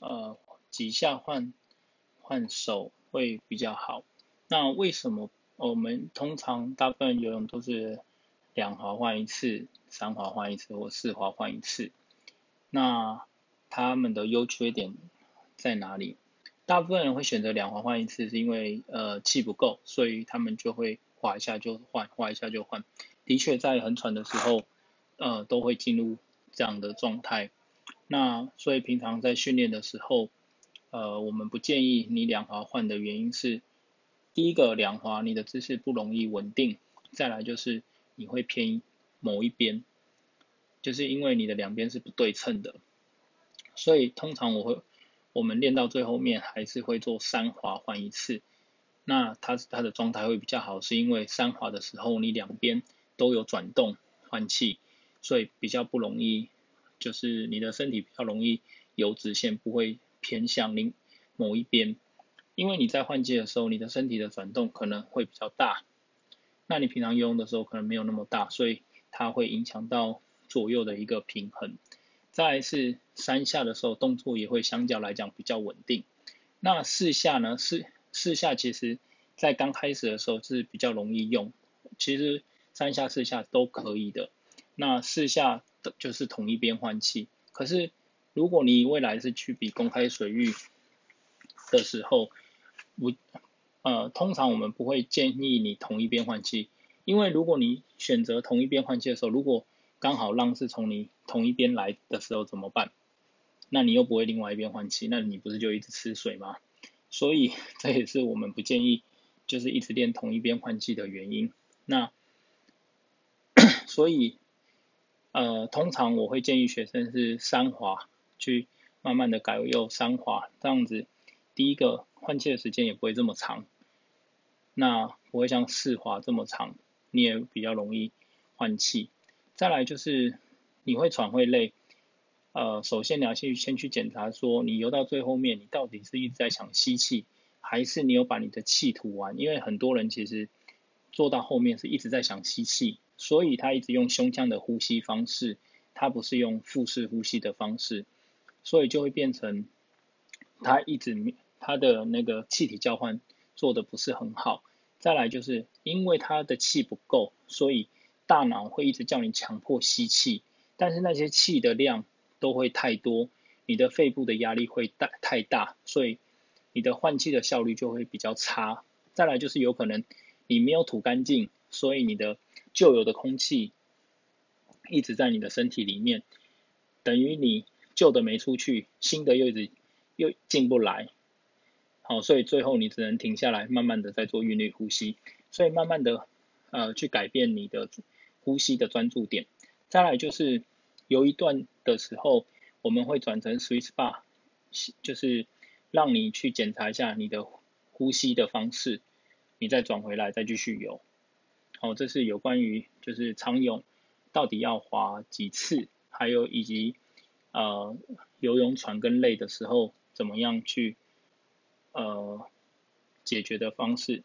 呃几下换换手会比较好。那为什么我们通常大部分游泳都是两滑换一次，三滑换一次或四滑换一次？那他们的优缺点在哪里？大部分人会选择两滑换一次，是因为呃气不够，所以他们就会滑一下就换，滑一下就换。的确，在很喘的时候，呃，都会进入这样的状态。那所以平常在训练的时候，呃，我们不建议你两滑换的原因是，第一个两滑你的姿势不容易稳定，再来就是你会偏某一边，就是因为你的两边是不对称的。所以通常我会。我们练到最后面还是会做三滑换一次，那它它的状态会比较好，是因为三滑的时候你两边都有转动换气，所以比较不容易，就是你的身体比较容易游直线，不会偏向另某一边，因为你在换季的时候，你的身体的转动可能会比较大，那你平常游泳的时候可能没有那么大，所以它会影响到左右的一个平衡。再来是三下的时候，动作也会相较来讲比较稳定。那四下呢？四四下其实在刚开始的时候是比较容易用，其实三下四下都可以的。那四下就是同一边换气。可是如果你未来是去比公开水域的时候，我呃通常我们不会建议你同一边换气，因为如果你选择同一边换气的时候，如果刚好浪是从你同一边来的时候怎么办？那你又不会另外一边换气，那你不是就一直吃水吗？所以这也是我们不建议就是一直练同一边换气的原因。那 所以呃，通常我会建议学生是三滑，去慢慢的改用三滑，这样子第一个换气的时间也不会这么长，那不会像四滑这么长，你也比较容易换气。再来就是你会喘会累，呃，首先你要去先去检查说你游到最后面，你到底是一直在想吸气，还是你有把你的气吐完？因为很多人其实做到后面是一直在想吸气，所以他一直用胸腔的呼吸方式，他不是用腹式呼吸的方式，所以就会变成他一直他的那个气体交换做得不是很好。再来就是因为他的气不够，所以大脑会一直叫你强迫吸气，但是那些气的量都会太多，你的肺部的压力会大太大，所以你的换气的效率就会比较差。再来就是有可能你没有吐干净，所以你的旧有的空气一直在你的身体里面，等于你旧的没出去，新的又一直又进不来，好，所以最后你只能停下来，慢慢的在做韵律呼吸，所以慢慢的呃去改变你的。呼吸的专注点，再来就是游一段的时候，我们会转成 Swiss bar，就是让你去检查一下你的呼吸的方式，你再转回来再继续游。哦，这是有关于就是长泳到底要划几次，还有以及呃游泳船跟累的时候怎么样去呃解决的方式。